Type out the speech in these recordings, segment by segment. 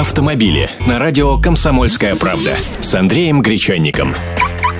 автомобили на радио «Комсомольская правда» с Андреем Гречанником.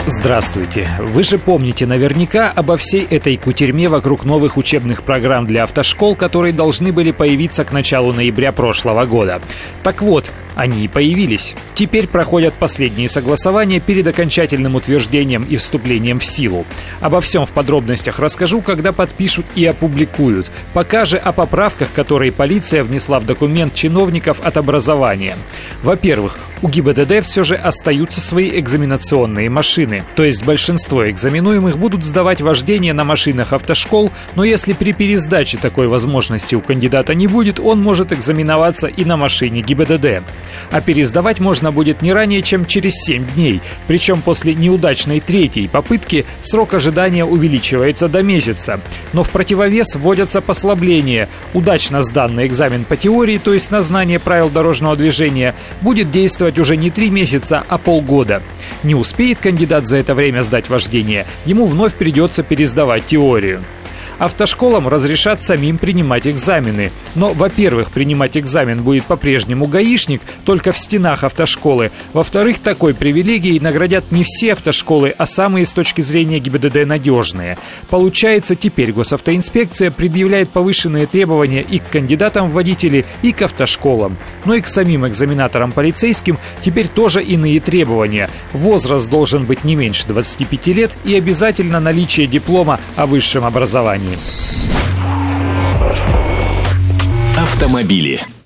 Здравствуйте. Вы же помните наверняка обо всей этой кутерьме вокруг новых учебных программ для автошкол, которые должны были появиться к началу ноября прошлого года. Так вот, они и появились. Теперь проходят последние согласования перед окончательным утверждением и вступлением в силу. Обо всем в подробностях расскажу, когда подпишут и опубликуют. Пока же о поправках, которые полиция внесла в документ чиновников от образования. Во-первых, у ГИБДД все же остаются свои экзаменационные машины. То есть большинство экзаменуемых будут сдавать вождение на машинах автошкол, но если при пересдаче такой возможности у кандидата не будет, он может экзаменоваться и на машине ГИБДД. А пересдавать можно будет не ранее, чем через 7 дней. Причем после неудачной третьей попытки срок ожидания увеличивается до месяца. Но в противовес вводятся послабления. Удачно сданный экзамен по теории, то есть на знание правил дорожного движения, будет действовать уже не 3 месяца, а полгода. Не успеет кандидат за это время сдать вождение, ему вновь придется пересдавать теорию. Автошколам разрешат самим принимать экзамены. Но, во-первых, принимать экзамен будет по-прежнему гаишник, только в стенах автошколы. Во-вторых, такой привилегией наградят не все автошколы, а самые с точки зрения ГИБДД надежные. Получается, теперь госавтоинспекция предъявляет повышенные требования и к кандидатам в водители, и к автошколам. Но и к самим экзаменаторам полицейским теперь тоже иные требования. Возраст должен быть не меньше 25 лет и обязательно наличие диплома о высшем образовании. Автомобили.